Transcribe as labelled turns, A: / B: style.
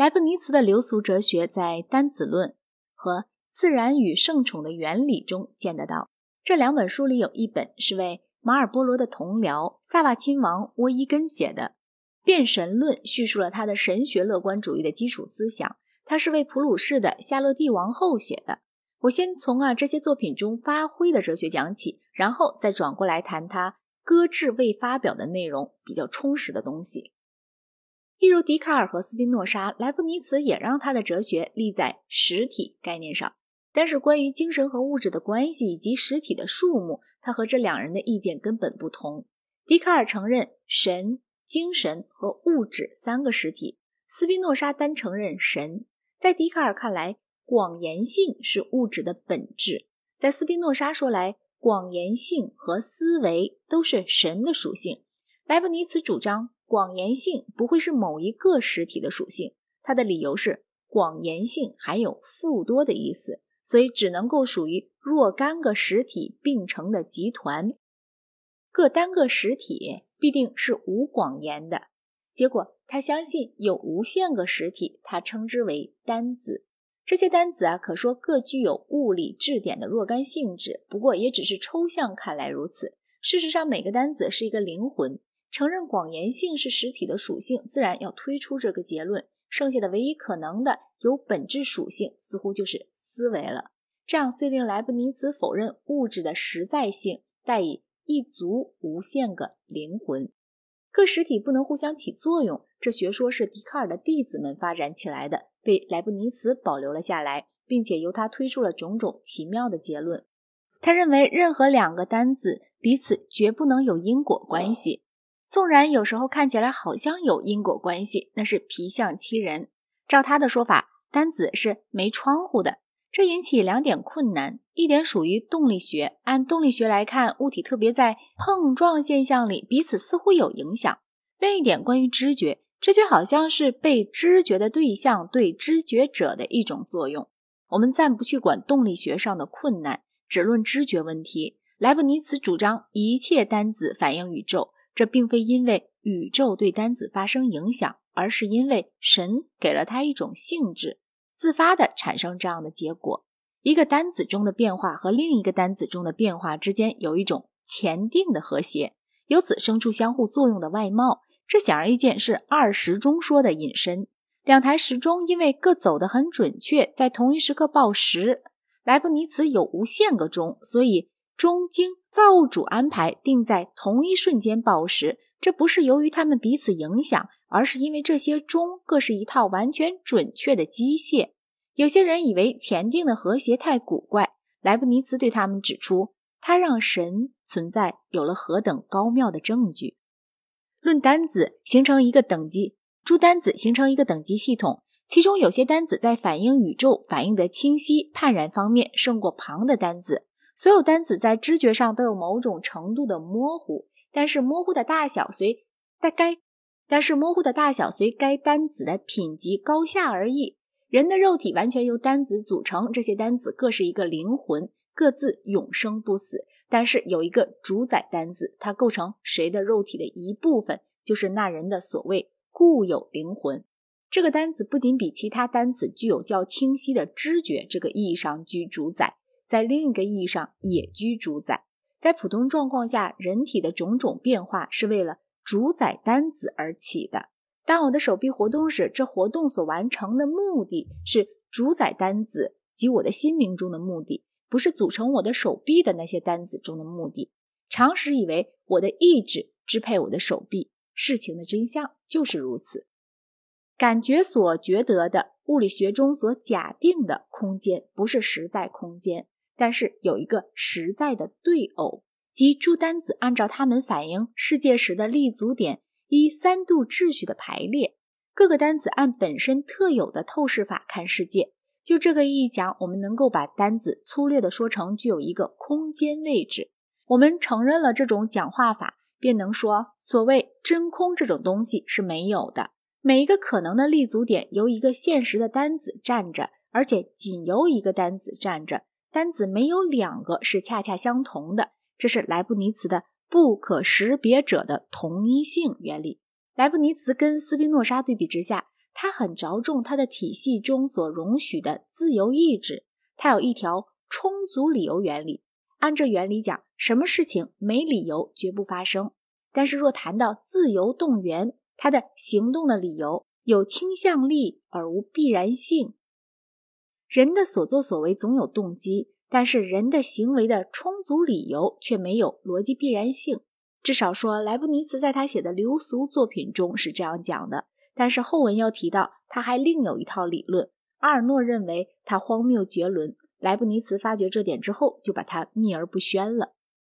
A: 莱布尼茨的流俗哲学在《单子论》和《自然与圣宠的原理》中见得到。这两本书里有一本是为马尔波罗的同僚萨瓦亲王沃伊根写的，《变神论》叙述了他的神学乐观主义的基础思想。他是为普鲁士的夏洛蒂王后写的。我先从啊这些作品中发挥的哲学讲起，然后再转过来谈他搁置未发表的内容比较充实的东西。例如笛卡尔和斯宾诺莎，莱布尼茨也让他的哲学立在实体概念上。但是，关于精神和物质的关系以及实体的数目，他和这两人的意见根本不同。笛卡尔承认神、精神和物质三个实体，斯宾诺莎单承认神。在笛卡尔看来，广延性是物质的本质；在斯宾诺莎说来，广延性和思维都是神的属性。莱布尼茨主张。广延性不会是某一个实体的属性，他的理由是广延性含有复多的意思，所以只能够属于若干个实体并成的集团，各单个实体必定是无广延的。结果他相信有无限个实体，他称之为单子。这些单子啊，可说各具有物理质点的若干性质，不过也只是抽象看来如此。事实上，每个单子是一个灵魂。承认广延性是实体的属性，自然要推出这个结论。剩下的唯一可能的有本质属性，似乎就是思维了。这样虽令莱布尼茨否认物质的实在性，但以一足无限个灵魂，各实体不能互相起作用。这学说是笛卡尔的弟子们发展起来的，被莱布尼茨保留了下来，并且由他推出了种种奇妙的结论。他认为任何两个单子彼此绝不能有因果关系。纵然有时候看起来好像有因果关系，那是皮相欺人。照他的说法，单子是没窗户的，这引起两点困难：一点属于动力学，按动力学来看，物体特别在碰撞现象里彼此似乎有影响；另一点关于知觉，知觉好像是被知觉的对象对知觉者的一种作用。我们暂不去管动力学上的困难，只论知觉问题。莱布尼茨主张一切单子反映宇宙。这并非因为宇宙对单子发生影响，而是因为神给了它一种性质，自发的产生这样的结果。一个单子中的变化和另一个单子中的变化之间有一种前定的和谐，由此生出相互作用的外貌。这显而易见是二时钟说的引申。两台时钟因为各走得很准确，在同一时刻报时。莱布尼茨有无限个钟，所以。钟经造物主安排定在同一瞬间报时，这不是由于它们彼此影响，而是因为这些钟各是一套完全准确的机械。有些人以为前定的和谐太古怪，莱布尼茨对他们指出，他让神存在有了何等高妙的证据。论单子形成一个等级，诸单子形成一个等级系统，其中有些单子在反映宇宙、反映的清晰、判然方面胜过旁的单子。所有单子在知觉上都有某种程度的模糊，但是模糊的大小随该，但是模糊的大小随该单子的品级高下而异。人的肉体完全由单子组成，这些单子各是一个灵魂，各自永生不死。但是有一个主宰单子，它构成谁的肉体的一部分，就是那人的所谓固有灵魂。这个单子不仅比其他单子具有较清晰的知觉这个意义上居主宰。在另一个意义上也居主宰。在普通状况下，人体的种种变化是为了主宰单子而起的。当我的手臂活动时，这活动所完成的目的是主宰单子及我的心灵中的目的，不是组成我的手臂的那些单子中的目的。常识以为我的意志支配我的手臂，事情的真相就是如此。感觉所觉得的，物理学中所假定的空间，不是实在空间。但是有一个实在的对偶，即诸单子按照它们反映世界时的立足点依三度秩序的排列，各个单子按本身特有的透视法看世界。就这个意义讲，我们能够把单子粗略地说成具有一个空间位置。我们承认了这种讲话法，便能说所谓真空这种东西是没有的。每一个可能的立足点由一个现实的单子站着，而且仅由一个单子站着。单子没有两个是恰恰相同的，这是莱布尼茨的不可识别者的同一性原理。莱布尼茨跟斯宾诺莎对比之下，他很着重他的体系中所容许的自由意志。他有一条充足理由原理，按这原理讲，什么事情没理由绝不发生。但是若谈到自由动员，他的行动的理由有倾向力而无必然性。人的所作所为总有动机，但是人的行为的充足理由却没有逻辑必然性。至少说，莱布尼茨在他写的流俗作品中是这样讲的。但是后文要提到，他还另有一套理论。阿尔诺认为他荒谬绝伦，莱布尼茨发觉这点之后，就把他秘而不宣了。